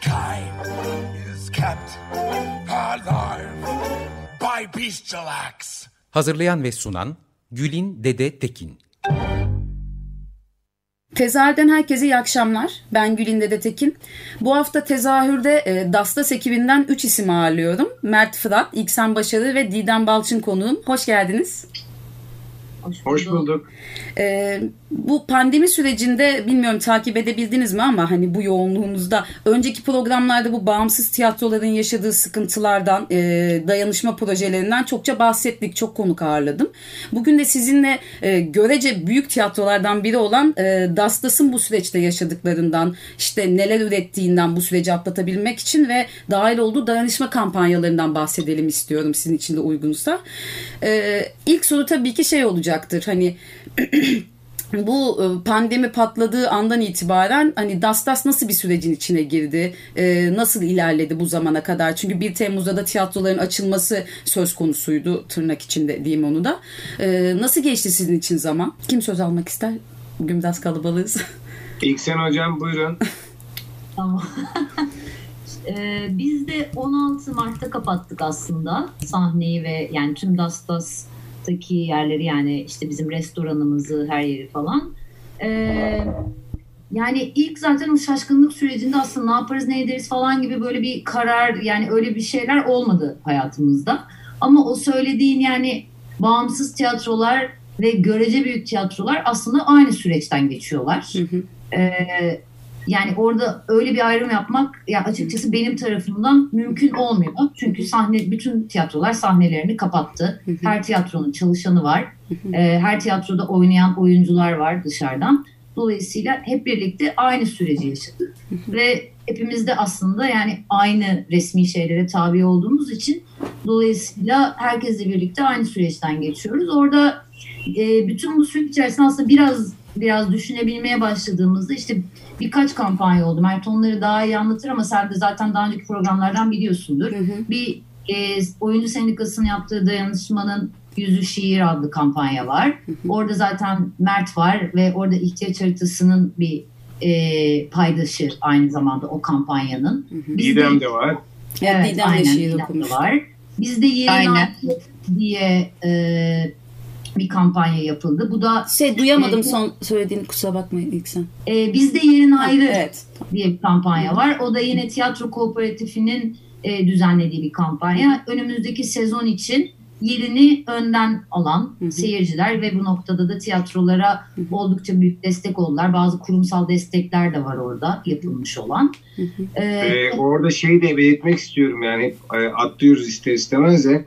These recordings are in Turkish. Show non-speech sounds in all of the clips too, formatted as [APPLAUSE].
Mankind is kept alive by bestial acts. Hazırlayan ve sunan Gülin Dede Tekin Tezahürden herkese iyi akşamlar. Ben Gülin Dede Tekin. Bu hafta tezahürde e, Dastas ekibinden 3 isim ağırlıyorum. Mert Fırat, İksan Başarı ve Didem Balçın konuğum. Hoş geldiniz. Hoş bulduk. Hoş bulduk. Ee, bu pandemi sürecinde bilmiyorum takip edebildiniz mi ama hani bu yoğunluğunuzda önceki programlarda bu bağımsız tiyatroların yaşadığı sıkıntılardan, e, dayanışma projelerinden çokça bahsettik. Çok konuk ağırladım. Bugün de sizinle e, görece büyük tiyatrolardan biri olan e, Dastas'ın bu süreçte yaşadıklarından, işte neler ürettiğinden bu süreci atlatabilmek için ve dahil olduğu dayanışma kampanyalarından bahsedelim istiyorum sizin için de uygunsa. E, ilk soru tabii ki şey olacaktır. Hani [CLEARS THROAT] bu e, pandemi patladığı andan itibaren hani Dastas nasıl bir sürecin içine girdi? E, nasıl ilerledi bu zamana kadar? Çünkü 1 Temmuz'da da tiyatroların açılması söz konusuydu tırnak içinde diyeyim onu da. E, nasıl geçti sizin için zaman? Kim söz almak ister? Bugün biraz kalabalığız. [LAUGHS] İlk sen hocam buyurun. [LAUGHS] tamam. ee, [LAUGHS] biz de 16 Mart'ta kapattık aslında sahneyi ve yani tüm Dastas etraftaki yerleri yani işte bizim restoranımızı her yeri falan. Ee, yani ilk zaten o şaşkınlık sürecinde aslında ne yaparız ne ederiz falan gibi böyle bir karar yani öyle bir şeyler olmadı hayatımızda. Ama o söylediğin yani bağımsız tiyatrolar ve görece büyük tiyatrolar aslında aynı süreçten geçiyorlar. Hı hı. Ee, yani orada öyle bir ayrım yapmak ya açıkçası benim tarafımdan mümkün olmuyor. Çünkü sahne bütün tiyatrolar sahnelerini kapattı. Her tiyatronun çalışanı var. Ee, her tiyatroda oynayan oyuncular var dışarıdan. Dolayısıyla hep birlikte aynı süreci yaşadık. Ve hepimiz de aslında yani aynı resmi şeylere tabi olduğumuz için dolayısıyla herkesle birlikte aynı süreçten geçiyoruz. Orada e, bütün bu süreç içerisinde aslında biraz biraz düşünebilmeye başladığımızda işte birkaç kampanya oldu. Mert onları daha iyi anlatır ama sen de zaten daha önceki programlardan biliyorsundur. Hı hı. Bir e, oyuncu sendikasının yaptığı dayanışmanın Yüzü Şiir adlı kampanya var. Hı hı. Orada zaten Mert var ve orada ihtiyaç haritasının bir e, paydaşı aynı zamanda o kampanyanın. Didem de var. Evet, Didem aynen, Didem de var. Bizde Yerin diye e, bir kampanya yapıldı. Bu da şey duyamadım e, son söylediğini kusura bakmayın ilk sen. E, bizde yerin ayrı evet. diye bir kampanya var. O da yine tiyatro kooperatifinin e, düzenlediği bir kampanya. Önümüzdeki sezon için yerini önden alan hı hı. seyirciler ve bu noktada da tiyatrolara hı hı. oldukça büyük destek oldular. Bazı kurumsal destekler de var orada yapılmış olan. Hı hı. Ee, ee, orada şeyi de belirtmek istiyorum yani hep e, atlıyoruz ister istemez de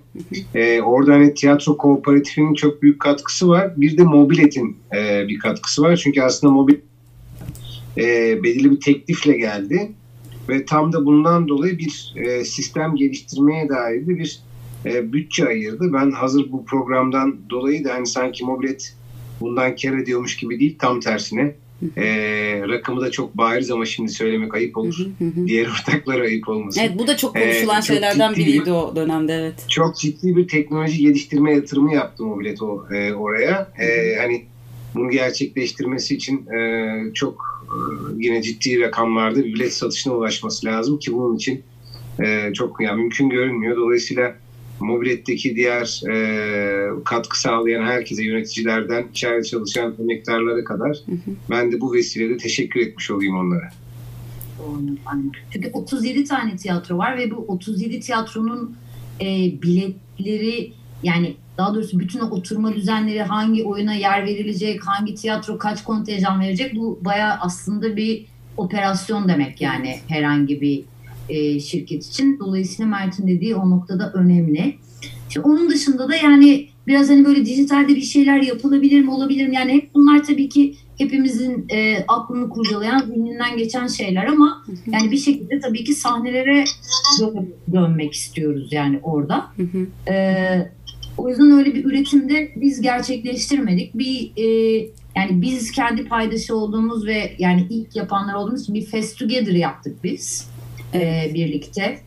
e, orada hani tiyatro kooperatifinin çok büyük katkısı var. Bir de Mobilet'in e, bir katkısı var. Çünkü aslında Mobil e, belirli bir teklifle geldi ve tam da bundan dolayı bir e, sistem geliştirmeye dair bir e, bütçe ayırdı. Ben hazır bu programdan dolayı da hani sanki mobilet bundan kar ediyormuş gibi değil tam tersine. E, rakamı da çok bariz ama şimdi söylemek ayıp olur. Diğer ortaklara ayıp olmasın. Evet bu da çok konuşulan e, şeylerden biriydi bir, o dönemde evet. Çok ciddi bir teknoloji geliştirme yatırımı yaptı mobilet o, e, oraya. E, hani bunu gerçekleştirmesi için e, çok e, yine ciddi rakamlarda bir bilet satışına ulaşması lazım ki bunun için e, çok yani mümkün görünmüyor. Dolayısıyla mobiletteki diğer e, katkı sağlayan herkese yöneticilerden içeride çalışan emektarlara kadar hı hı. ben de bu vesileyle teşekkür etmiş olayım onlara. Çünkü 37 tane tiyatro var ve bu 37 tiyatronun e, biletleri yani daha doğrusu bütün o oturma düzenleri hangi oyuna yer verilecek, hangi tiyatro kaç kontenjan verecek bu baya aslında bir operasyon demek yani herhangi bir e, şirket için. Dolayısıyla Mert'in dediği o noktada önemli. Şimdi onun dışında da yani biraz hani böyle dijitalde bir şeyler yapılabilir mi olabilir mi? Yani hep bunlar tabii ki hepimizin e, aklını kurcalayan, zihninden geçen şeyler ama yani bir şekilde tabii ki sahnelere dön- dönmek istiyoruz yani orada. E, o yüzden öyle bir üretimde biz gerçekleştirmedik. Bir e, yani biz kendi paydaşı olduğumuz ve yani ilk yapanlar olduğumuz için bir Fest Together yaptık biz e, birlikte.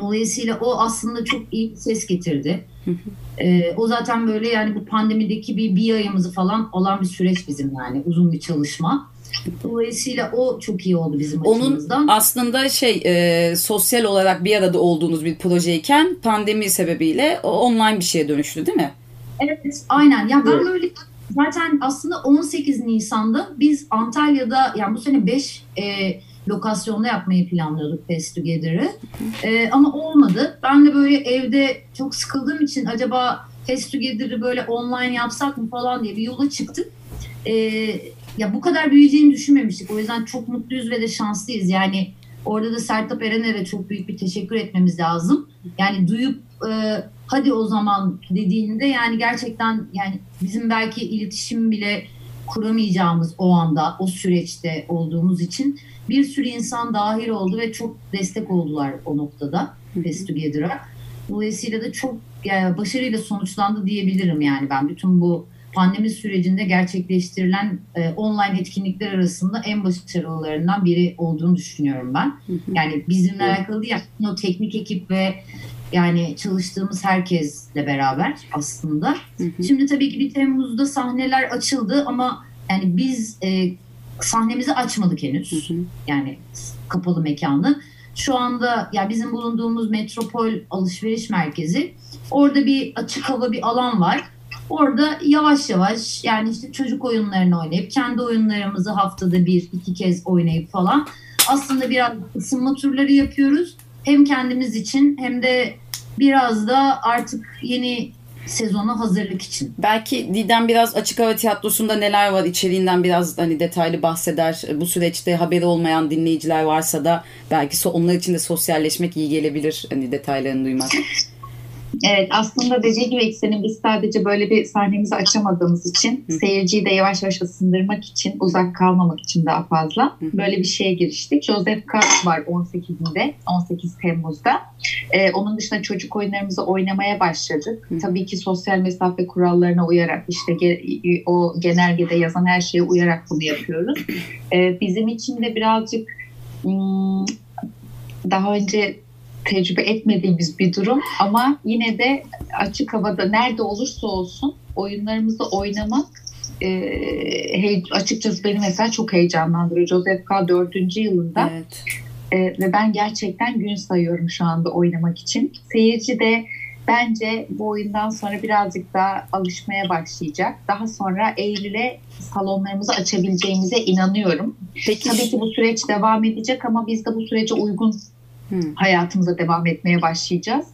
Dolayısıyla o aslında çok iyi bir ses getirdi. E, o zaten böyle yani bu pandemideki bir, bir ayımızı falan alan bir süreç bizim yani uzun bir çalışma. Dolayısıyla o çok iyi oldu bizim Onun açımızdan. aslında şey e, sosyal olarak bir arada olduğunuz bir projeyken pandemi sebebiyle o online bir şeye dönüştü değil mi? Evet, aynen. Ya ben böyle zaten aslında 18 Nisan'da biz Antalya'da yani bu sene 5 e, lokasyonda yapmayı planlıyorduk Fest Together'ı. E, ama olmadı. Ben de böyle evde çok sıkıldığım için acaba Fest Together'ı böyle online yapsak mı falan diye bir yola çıktık. E, ya bu kadar büyüyeceğini düşünmemiştik. O yüzden çok mutluyuz ve de şanslıyız. Yani orada da Sertap Erener'e çok büyük bir teşekkür etmemiz lazım. Yani duyup e, hadi o zaman dediğinde yani gerçekten yani bizim belki iletişim bile kuramayacağımız o anda o süreçte olduğumuz için bir sürü insan dahil oldu ve çok destek oldular o noktada Fest Together'a. Dolayısıyla da çok yani başarıyla sonuçlandı diyebilirim yani ben bütün bu pandemi sürecinde gerçekleştirilen e, online etkinlikler arasında en başarılılarından biri olduğunu düşünüyorum ben. Yani bizimle alakalı değil, o teknik ekip ve yani çalıştığımız herkesle beraber aslında. Şimdi tabii ki bir Temmuz'da sahneler açıldı ama yani biz e, sahnemizi açmadık henüz. Yani kapalı mekanı. Şu anda ya bizim bulunduğumuz Metropol Alışveriş Merkezi. Orada bir açık hava bir alan var. Orada yavaş yavaş yani işte çocuk oyunlarını oynayıp kendi oyunlarımızı haftada bir iki kez oynayıp falan aslında biraz ısınma turları yapıyoruz. Hem kendimiz için hem de biraz da artık yeni sezona hazırlık için. Belki Didem biraz açık hava tiyatrosunda neler var içeriğinden biraz hani detaylı bahseder. Bu süreçte haberi olmayan dinleyiciler varsa da belki onlar için de sosyalleşmek iyi gelebilir hani detaylarını duymak. [LAUGHS] Evet aslında dediği gibi Eksen'in biz sadece böyle bir sahnemizi açamadığımız için Hı. seyirciyi de yavaş yavaş ısındırmak için uzak kalmamak için daha fazla Hı böyle bir şeye giriştik. Joseph K var 18'inde 18 Temmuz'da. Ee, onun dışında çocuk oyunlarımızı oynamaya başladık. Hı. Tabii ki sosyal mesafe kurallarına uyarak işte ge- o genelgede yazan her şeye uyarak bunu yapıyoruz. Ee, bizim için de birazcık daha önce tecrübe etmediğimiz bir durum ama yine de açık havada nerede olursa olsun oyunlarımızı oynamak e, hey- açıkçası beni mesela çok heyecanlandırıyor. Joseph K. 4. yılında Evet. e, ve ben gerçekten gün sayıyorum şu anda oynamak için. Seyirci de bence bu oyundan sonra birazcık daha alışmaya başlayacak. Daha sonra Eylül'e salonlarımızı açabileceğimize inanıyorum. Peki Tabii ki bu süreç devam edecek ama biz de bu sürece uygun Hı. hayatımıza devam etmeye başlayacağız.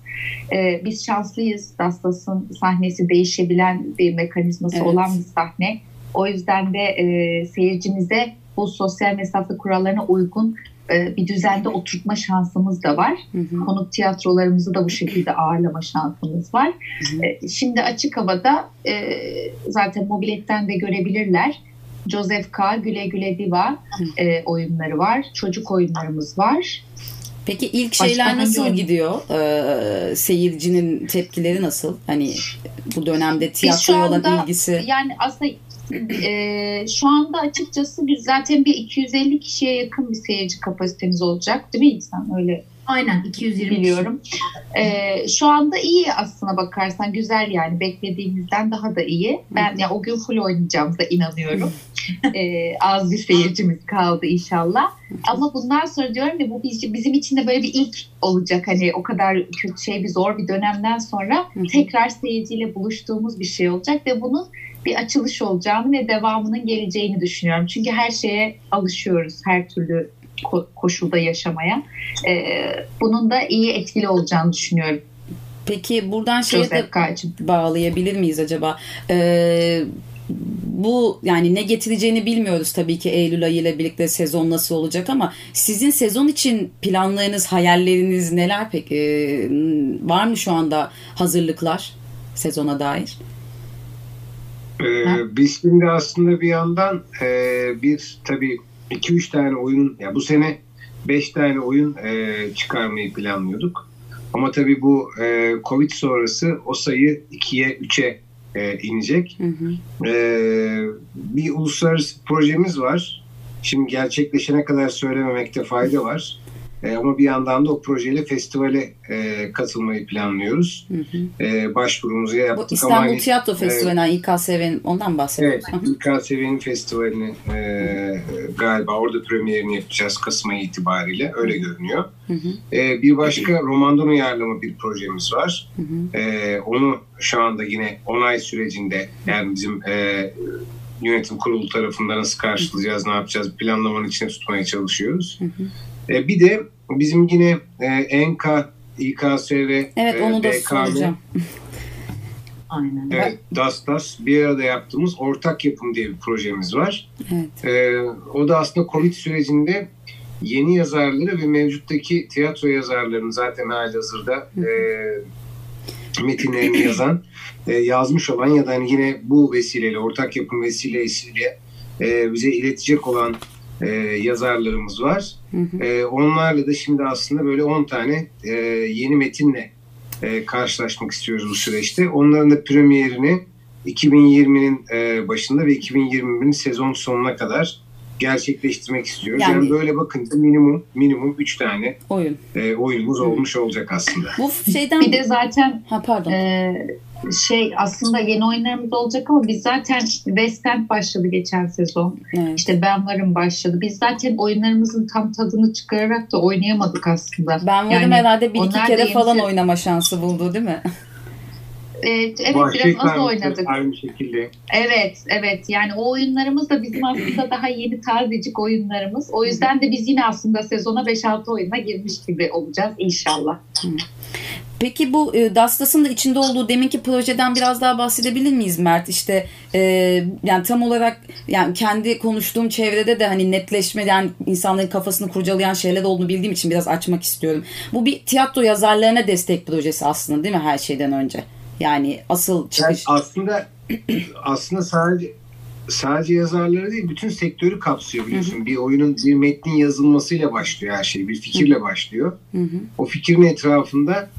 Ee, biz şanslıyız. Dastas'ın sahnesi değişebilen bir mekanizması Evet. olan bir sahne. O yüzden de e, seyircimize bu sosyal mesafe kurallarına uygun e, bir düzende oturtma şansımız da var. Hı hı. Konuk tiyatrolarımızı da bu şekilde ağırlama şansımız var. hı. E, Şimdi açık havada e, zaten mobiletten de görebilirler. Joseph K. Güle Güle Diva e, oyunları var. Çocuk oyunlarımız var. Peki ilk Başka şeyler hangi nasıl gidiyor? Ee, seyircinin tepkileri nasıl? Hani bu dönemde tiyatroya olan ilgisi. Yani aslında e, şu anda açıkçası biz zaten bir 250 kişiye yakın bir seyirci kapasitemiz olacak değil mi İnsan? Öyle Aynen 220 biliyorum. E, şu anda iyi aslına bakarsan güzel yani beklediğimizden daha da iyi. Ben ya o gün full oynayacağımıza inanıyorum. [LAUGHS] E, az bir seyircimiz kaldı inşallah. Ama bundan sonra diyorum ya bu biz- bizim için de böyle bir ilk olacak. Hani o kadar kötü şey bir zor bir dönemden sonra tekrar seyirciyle buluştuğumuz bir şey olacak ve bunun bir açılış olacağını ve devamının geleceğini düşünüyorum. Çünkü her şeye alışıyoruz her türlü ko- koşulda yaşamaya. Ee, bunun da iyi etkili olacağını düşünüyorum. Peki buradan şeye de bağlayabilir miyiz acaba? Ee, bu yani ne getireceğini bilmiyoruz tabii ki Eylül ayı ile birlikte sezon nasıl olacak ama sizin sezon için planlarınız, hayalleriniz neler peki? Ee, var mı şu anda hazırlıklar? sezona dair? Ee, biz şimdi aslında bir yandan e, bir tabii 2-3 tane oyun, ya bu sene 5 tane oyun e, çıkarmayı planlıyorduk. Ama tabii bu e, Covid sonrası o sayı 2'ye 3'e e, inecek. Hı hı. E, bir uluslararası projemiz var. Şimdi gerçekleşene kadar söylememekte fayda var. E, ama bir yandan da o projeyle festivale e, katılmayı planlıyoruz. Hı hı. E, başvurumuzu yaptık. Bu İstanbul ama Tiyatro Festivali'nden e, İKSV'nin ondan bahsediyoruz. Evet, İKSV'nin festivalini e, galiba orada premierini yapacağız Kasım ayı itibariyle. Öyle görünüyor. Hı hı. E, bir başka romandan uyarlama bir projemiz var. Hı hı. E, onu şu anda yine onay sürecinde yani bizim e, yönetim kurulu tarafından nasıl karşılayacağız, ne yapacağız planlamanın içine tutmaya çalışıyoruz. Hı hı. E, bir de bizim yine e, ENKA, İKSV, evet, e, onu da soracağım. [LAUGHS] Aynen. Evet, DASTAS bir arada yaptığımız ortak yapım diye bir projemiz var. Evet. E, o da aslında Covid sürecinde yeni yazarları ve mevcuttaki tiyatro yazarlarının zaten hali hazırda e, metinlerini yazan, e, yazmış olan ya da hani yine bu vesileyle, ortak yapım vesilesiyle e, bize iletecek olan e, yazarlarımız var. Hı hı. E, onlarla da şimdi aslında böyle 10 tane e, yeni metinle e, karşılaşmak istiyoruz bu süreçte. Onların da premierini 2020'nin e, başında ve 2021'in sezon sonuna kadar gerçekleştirmek istiyoruz. Yani, yani böyle bakınca minimum minimum 3 tane oyun e, oyunumuz olmuş olacak aslında. Bu şeyden bir de zaten ha pardon. E, şey aslında yeni oyunlarımız olacak ama biz zaten West End başladı geçen sezon. Evet. İşte Ben Varım başladı. Biz zaten oyunlarımızın tam tadını çıkararak da oynayamadık aslında. Ben Varım yani herhalde bir iki kere falan yeni... oynama şansı buldu değil mi? Evet, evet biraz az oynadık. Aynı şekilde. Evet, evet. Yani o oyunlarımız da bizim aslında daha yeni tazecik oyunlarımız. O yüzden de biz yine aslında sezona 5-6 oyuna girmiş gibi olacağız inşallah. Peki bu e, Dastas'ın da içinde olduğu deminki projeden biraz daha bahsedebilir miyiz Mert? İşte e, yani tam olarak yani kendi konuştuğum çevrede de hani netleşmeden insanların kafasını kurcalayan şeyler olduğunu bildiğim için biraz açmak istiyorum. Bu bir tiyatro yazarlarına destek projesi aslında değil mi her şeyden önce? Yani asıl çıkış. Yani aslında aslında sadece sadece yazarları değil bütün sektörü kapsıyor biliyorsun. Hı hı. Bir oyunun bir metnin yazılmasıyla başlıyor her şey. Bir fikirle hı. başlıyor. Hı hı. O fikrin etrafında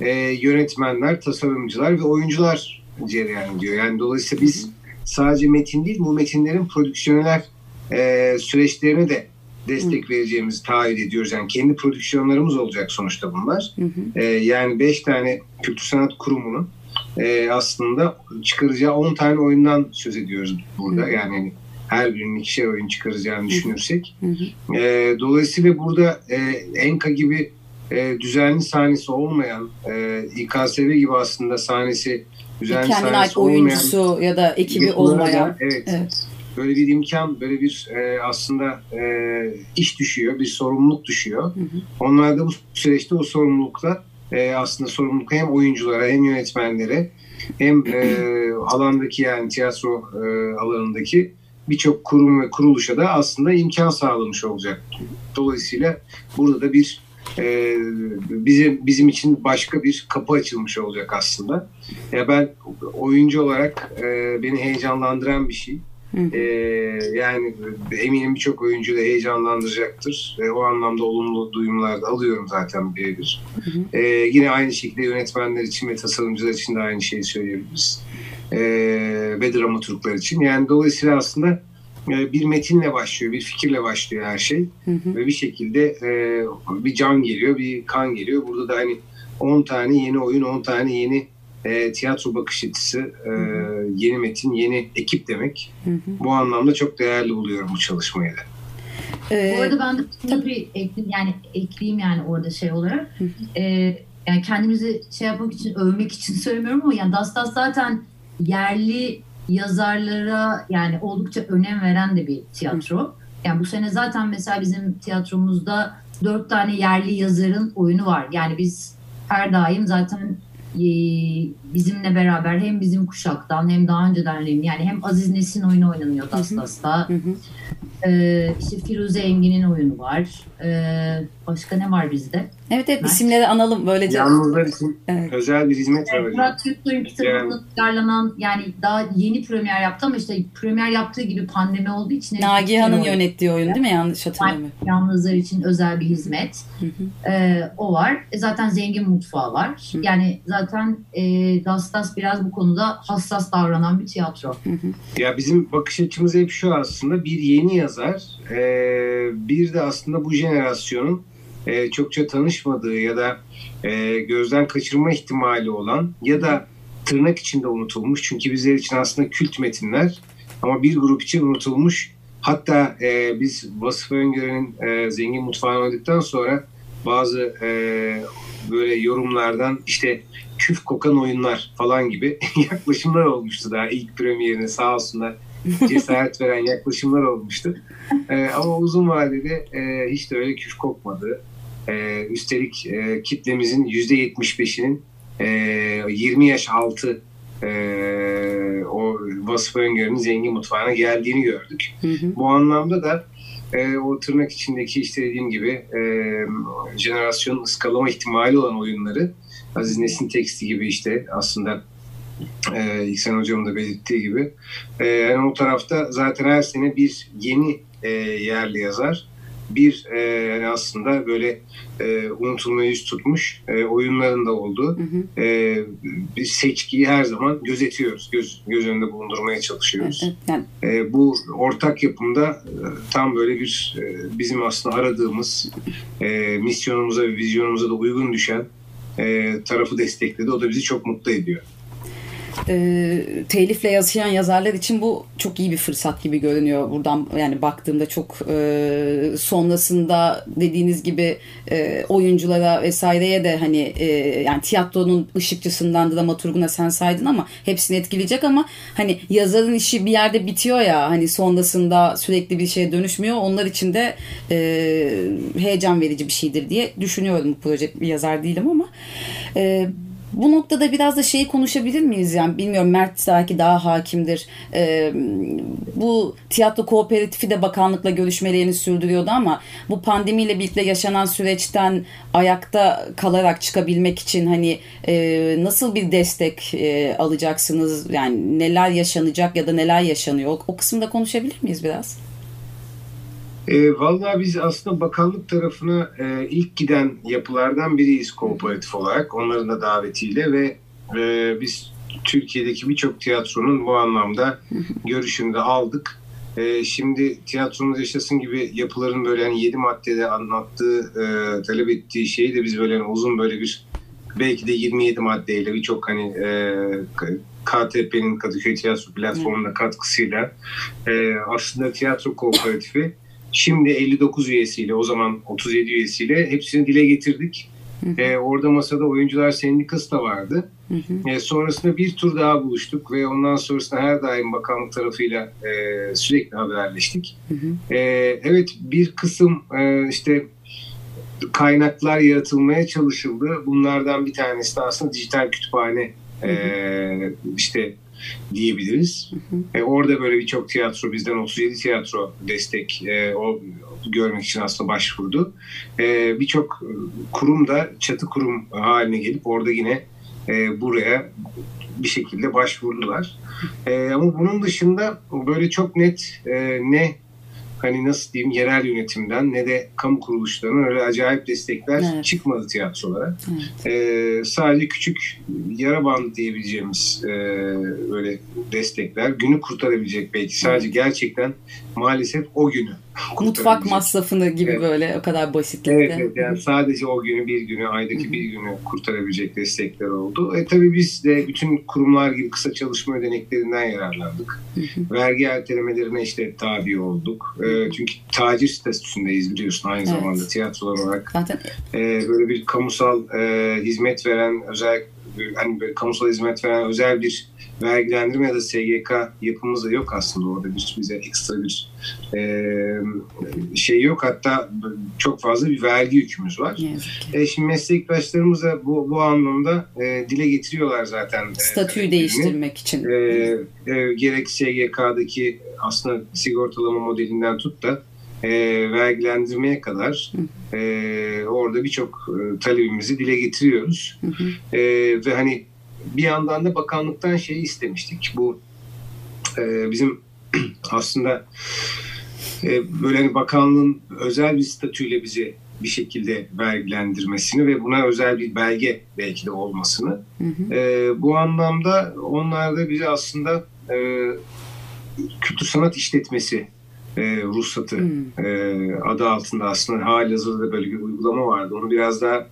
e, yönetmenler, tasarımcılar ve oyuncular cereyan ediyor. Yani dolayısıyla biz sadece metin değil bu metinlerin prodüksiyonel e, süreçlerine de destek hı. vereceğimizi taahhüt ediyoruz. Yani kendi prodüksiyonlarımız olacak sonuçta bunlar. Hı hı. E, yani beş tane kültür sanat kurumunun e, aslında çıkaracağı 10 tane oyundan söz ediyoruz burada. Hı. Yani hani her birinin ikişer oyun çıkaracağını düşünürsek. Hı hı. E, dolayısıyla burada e, Enka gibi e, düzenli sahnesi olmayan, e, İKSV gibi aslında sahnesi düzenli Kendine sahnesi ait olmayan, oyuncusu ya da ekibi olmayan. evet. evet. Böyle bir imkan, böyle bir e, aslında e, iş düşüyor, bir sorumluluk düşüyor. Hı hı. Onlar da bu süreçte o sorumlulukla e, aslında sorumluluk hem oyunculara hem yönetmenlere hem e, [CLEARS THROAT] alandaki yani tiyatro e, alanındaki birçok kurum ve kuruluşa da aslında imkan sağlamış olacak. Dolayısıyla burada da bir e, bizim bizim için başka bir kapı açılmış olacak aslında. Ya ben oyuncu olarak e, beni heyecanlandıran bir şey. Ee, yani eminim birçok oyuncu da heyecanlandıracaktır. Ee, o anlamda olumlu duyumlar da alıyorum zaten birebir. Ee, yine aynı şekilde yönetmenler için ve tasarımcılar için de aynı şeyi söyleyebiliriz. Ee, ve dramaturglar için. Yani dolayısıyla aslında e, bir metinle başlıyor, bir fikirle başlıyor her şey. Hı hı. Ve bir şekilde e, bir can geliyor, bir kan geliyor. Burada da hani 10 tane yeni oyun, 10 tane yeni e, tiyatro bakış açısı, e, yeni metin, yeni ekip demek. Hı hı. Bu anlamda çok değerli buluyorum bu çalışmayı da. Ee, bu arada ben de tabii ekleyeyim yani ekleyeyim yani orada şey olarak. Hı hı. E, yani kendimizi şey yapmak için, övmek için [LAUGHS] söylemiyorum ama yani Dastas zaten yerli yazarlara yani oldukça önem veren de bir tiyatro. Yani bu sene zaten mesela bizim tiyatromuzda dört tane yerli yazarın oyunu var. Yani biz her daim zaten e, bizimle beraber hem bizim kuşaktan hem daha önceden yani hem Aziz Nesin oyunu oynanıyor Dastas'ta. Ee, işte Firuze Engin'in oyunu var. Ee, başka ne var bizde? Evet evet isimleri analım böylece. Yalnızlar için evet. özel bir hizmet var hocam. Murat Türksoy'un kitabının yani. yani daha yeni premier yaptı ama işte premier yaptığı gibi pandemi olduğu için. Nagihan'ın yönettiği oyun değil mi? Yanlış hatırlamıyorum. Yalnızlar için özel bir hizmet. Hı hı. Ee, o var. E zaten zengin mutfağı var. Hı. Yani zaten e, Das Das biraz bu konuda hassas davranan bir tiyatro. Hı hı. Ya bizim bakış açımız hep şu aslında bir yeni yazar e, bir de aslında bu jenerasyonun e, çokça tanışmadığı ya da e, gözden kaçırma ihtimali olan ya da tırnak içinde unutulmuş. Çünkü bizler için aslında kült metinler ama bir grup için unutulmuş. Hatta e, biz Vasıf Öngören'in e, Zengin Mutfağı'nı oynadıktan sonra bazı e, böyle yorumlardan işte küf kokan oyunlar falan gibi [LAUGHS] yaklaşımlar olmuştu daha ilk premierine sağ olsunlar [LAUGHS] cesaret veren yaklaşımlar olmuştu. E, ama uzun vadede e, hiç de öyle küf kokmadı. E, üstelik e, kitlemizin %75'inin e, 20 yaş altı e, o Vasıf Öngör'ün zengin mutfağına geldiğini gördük. Hı hı. Bu anlamda da e, o tırnak içindeki işte dediğim gibi e, jenerasyon ıskalama ihtimali olan oyunları Aziz Nesin teksti gibi işte aslında e, İhsan Hocam'ın da belirttiği gibi. E, yani o tarafta zaten her sene bir yeni e, yerli yazar bir e, yani aslında böyle e, unutulmaya yüz tutmuş e, oyunların da oldu. Hı hı. E, bir seçkiyi her zaman gözetiyoruz. Göz, göz önünde bulundurmaya çalışıyoruz. Evet, yani. e, bu ortak yapımda e, tam böyle bir e, bizim aslında aradığımız e, misyonumuza ve vizyonumuza da uygun düşen e, tarafı destekledi. O da bizi çok mutlu ediyor e, telifle yaşayan yazarlar için bu çok iyi bir fırsat gibi görünüyor. Buradan yani baktığımda çok e, sonrasında dediğiniz gibi e, oyunculara vesaireye de hani e, yani tiyatronun ışıkçısından dramaturguna sen saydın ama hepsini etkileyecek ama hani yazarın işi bir yerde bitiyor ya hani sonrasında sürekli bir şeye dönüşmüyor. Onlar için de e, heyecan verici bir şeydir diye düşünüyorum bu proje bir yazar değilim ama e, bu noktada biraz da şeyi konuşabilir miyiz? Yani bilmiyorum Mert belki daha hakimdir. Ee, bu tiyatro kooperatifi de bakanlıkla görüşmelerini sürdürüyordu ama bu pandemiyle birlikte yaşanan süreçten ayakta kalarak çıkabilmek için hani e, nasıl bir destek e, alacaksınız? Yani neler yaşanacak ya da neler yaşanıyor? O, o kısımda konuşabilir miyiz biraz? E, vallahi biz aslında bakanlık tarafına e, ilk giden yapılardan biriyiz kooperatif olarak. Onların da davetiyle ve e, biz Türkiye'deki birçok tiyatronun bu anlamda [LAUGHS] görüşünü de aldık. E, şimdi tiyatromuz yaşasın gibi yapıların böyle hani 7 maddede anlattığı, e, talep ettiği şeyi de biz böyle hani uzun böyle bir belki de 27 maddeyle birçok hani e, KTP'nin Kadıköy Tiyatro Platformu'nda katkısıyla e, aslında tiyatro kooperatifi Şimdi 59 üyesiyle o zaman 37 üyesiyle hepsini dile getirdik. Hı ee, orada masada oyuncular sendikası da vardı. Hı hı. Ee, sonrasında bir tur daha buluştuk ve ondan sonrasında her daim bakanlık tarafıyla e, sürekli haberleştik. Hı hı. Ee, evet bir kısım e, işte kaynaklar yaratılmaya çalışıldı. Bunlardan bir tanesi de aslında dijital kütüphane hı hı. E, işte diyebiliriz. Hı hı. E, orada böyle birçok tiyatro bizden 37 tiyatro destek e, o görmek için aslında başvurdu. E, birçok kurum da çatı kurum haline gelip orada yine e, buraya bir şekilde başvurdular. E, ama bunun dışında böyle çok net e, ne hani nasıl diyeyim yerel yönetimden ne de kamu kuruluşlarından öyle acayip destekler evet. çıkmadı tiyatrolara. Evet. Ee, sadece küçük yara bandı diyebileceğimiz e, böyle destekler günü kurtarabilecek belki sadece gerçekten maalesef o günü mutfak masrafını gibi evet. böyle o kadar basitlikte. Evet, evet yani sadece o günü bir günü aydaki bir günü kurtarabilecek destekler oldu. E tabii biz de bütün kurumlar gibi kısa çalışma ödeneklerinden yararlandık. Vergi ertelemelerine işte tabi olduk. E, çünkü tacir statüsündeyiz biliyorsun aynı evet. zamanda tiyatrolar olarak. Zaten... E, böyle bir kamusal e, hizmet veren özel hani böyle kamusal hizmet veren özel bir vergilendirme ya da SGK yapımız da yok aslında orada bir bize ekstra bir e, şey yok hatta çok fazla bir vergi yükümüz var. E, şimdi meslektaşlarımız da bu, bu anlamda e, dile getiriyorlar zaten. Statüyü e, değiştirmek için. E, e, gerek SGK'daki aslında sigortalama modelinden tut da e, vergilendirmeye kadar e, orada birçok e, talebimizi dile getiriyoruz. Hı hı. E, ve hani bir yandan da bakanlıktan şeyi istemiştik. Bu e, bizim [CLEARS THROAT] aslında e, böyle hani bakanlığın özel bir statüyle bizi bir şekilde vergilendirmesini ve buna özel bir belge belki de olmasını. Hı hı. E, bu anlamda onlar da bize aslında e, kültür sanat işletmesi e, ruhsatı hmm. e, adı altında aslında hali hazırda böyle bir uygulama vardı. Onu biraz daha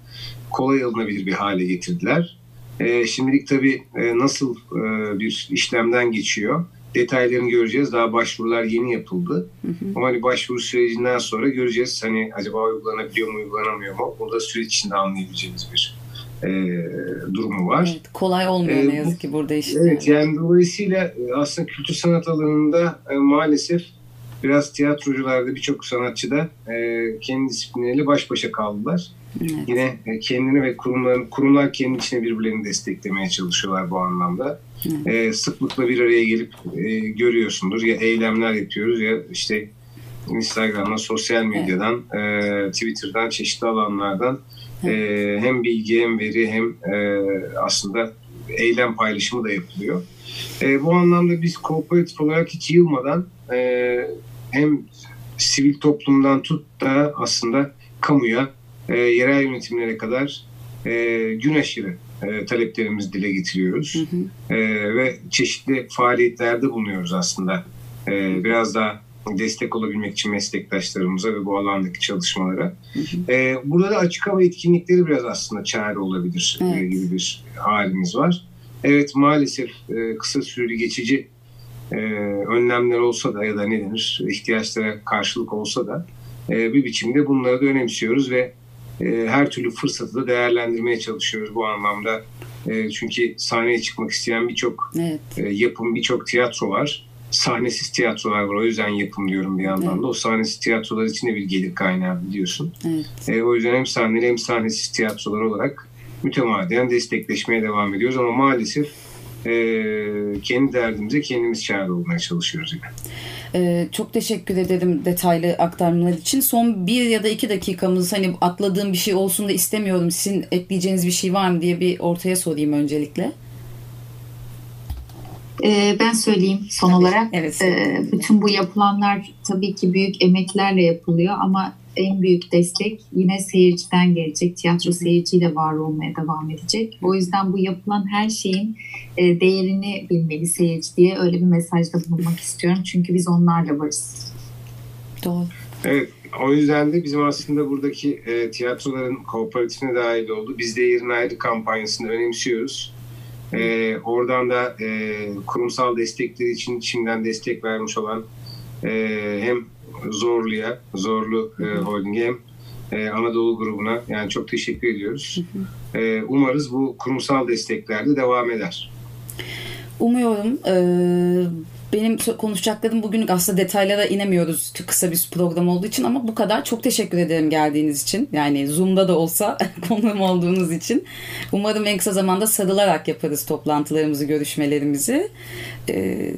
kolay alınabilir bir hale getirdiler. E, şimdilik tabii e, nasıl e, bir işlemden geçiyor detaylarını göreceğiz. Daha başvurular yeni yapıldı. Hı hı. Ama hani başvuru sürecinden sonra göreceğiz. Hani acaba uygulanabiliyor mu, uygulanamıyor mu? Burada süreç içinde anlayabileceğimiz bir e, durumu var. Evet, kolay olmuyor e, ne yazık ki burada işte. Evet yani dolayısıyla e, aslında kültür sanat alanında e, maalesef biraz tiyatrocularda birçok sanatçı da e, kendi disiplinleriyle baş başa kaldılar. Evet. Yine e, kendini ve kurumların kurumlar kendi içine birbirlerini desteklemeye çalışıyorlar bu anlamda. Evet. E, sıklıkla bir araya gelip e, görüyorsundur ya eylemler yapıyoruz ya işte Instagram'dan, sosyal medyadan, evet. e, Twitter'dan, çeşitli alanlardan evet. e, hem bilgi hem veri hem e, aslında eylem paylaşımı da yapılıyor. E, bu anlamda biz kooperatif olarak hiç yılmadan e, hem sivil toplumdan tut da aslında kamuya, e, yerel yönetimlere kadar e, gün aşırı e, taleplerimizi dile getiriyoruz. Hı hı. E, ve çeşitli faaliyetlerde bulunuyoruz aslında. E, biraz daha destek olabilmek için meslektaşlarımıza ve bu alandaki çalışmalara. Hı hı. E, burada da açık hava etkinlikleri biraz aslında çare olabilir evet. E, gibi bir halimiz var. Evet maalesef e, kısa süreli geçici e, önlemler olsa da ya da ne denir ihtiyaçlara karşılık olsa da e, bir biçimde bunları da önemsiyoruz ve e, her türlü fırsatı da değerlendirmeye çalışıyoruz bu anlamda. E, çünkü sahneye çıkmak isteyen birçok evet. e, yapım, birçok tiyatro var. Sahnesiz tiyatrolar var. O yüzden yapım diyorum bir yandan evet. da. O sahnesiz tiyatrolar için de bir gelir kaynağı biliyorsun. Evet. E, o yüzden hem sahneli hem sahnesiz tiyatrolar olarak mütemadiyen destekleşmeye devam ediyoruz. Ama maalesef e, kendi derdimize kendimiz çare olmaya çalışıyoruz yine. Ee, çok teşekkür ederim detaylı aktarmalar için. Son bir ya da iki dakikamız hani atladığım bir şey olsun da istemiyorum. Sizin ekleyeceğiniz bir şey var mı diye bir ortaya sorayım öncelikle. Ee, ben söyleyeyim son tabii. olarak. Evet. Ee, bütün bu yapılanlar tabii ki büyük emeklerle yapılıyor ama en büyük destek yine seyirciden gelecek. Tiyatro seyirciyle var olmaya devam edecek. O yüzden bu yapılan her şeyin e, değerini bilmeli seyirci diye öyle bir mesajda bulunmak istiyorum. Çünkü biz onlarla varız. Doğru. Evet. O yüzden de bizim aslında buradaki e, tiyatroların kooperatifine dahil oldu. Biz de yerin ayrı kampanyasını önemsiyoruz. E, oradan da e, kurumsal destekleri için şimdiden destek vermiş olan e, hem Zorlu'ya, Zorlu e, Holding'e e, Anadolu grubuna yani çok teşekkür ediyoruz. E, umarız bu kurumsal desteklerde devam eder. Umuyorum. Ee, benim konuşacaklarım bugün aslında detaylara inemiyoruz kısa bir program olduğu için ama bu kadar. Çok teşekkür ederim geldiğiniz için. Yani Zoom'da da olsa [LAUGHS] konuğum olduğunuz için. Umarım en kısa zamanda sarılarak yaparız toplantılarımızı, görüşmelerimizi. Ee,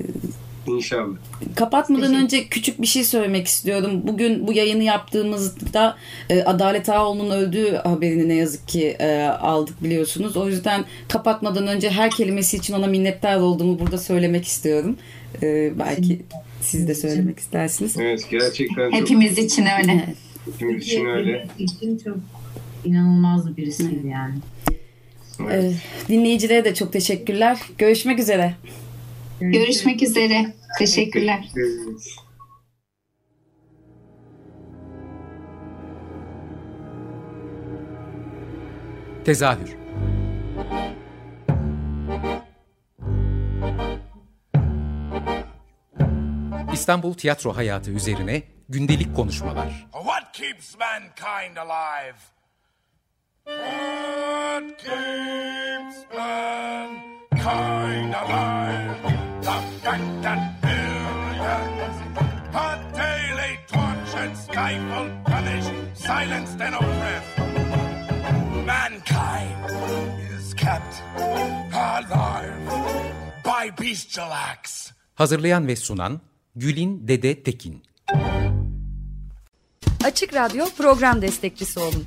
İnşallah. Kapatmadan önce küçük bir şey söylemek istiyorum. Bugün bu yayını yaptığımızda e, Adalet Ağoğlu'nun öldüğü haberini ne yazık ki e, aldık biliyorsunuz. O yüzden kapatmadan önce her kelimesi için ona minnettar olduğumu burada söylemek istiyorum. E, belki siz de söylemek istersiniz. Evet gerçekten çok... Hepimiz için öyle. Hepimiz için öyle. için çok inanılmaz birisiydi yani. Evet. Dinleyicilere de çok teşekkürler. Görüşmek üzere. Görüşmek üzere. Teşekkürler. Tezahür İstanbul tiyatro hayatı üzerine gündelik konuşmalar. What keeps mankind alive? What keeps mankind mankind alive. The fact that billions are daily tortured, stifled, punished, silenced, and oppressed. Mankind is kept alive by bestial acts. Hazırlayan ve sunan Gülin Dede Tekin. Açık Radyo program destekçisi olun.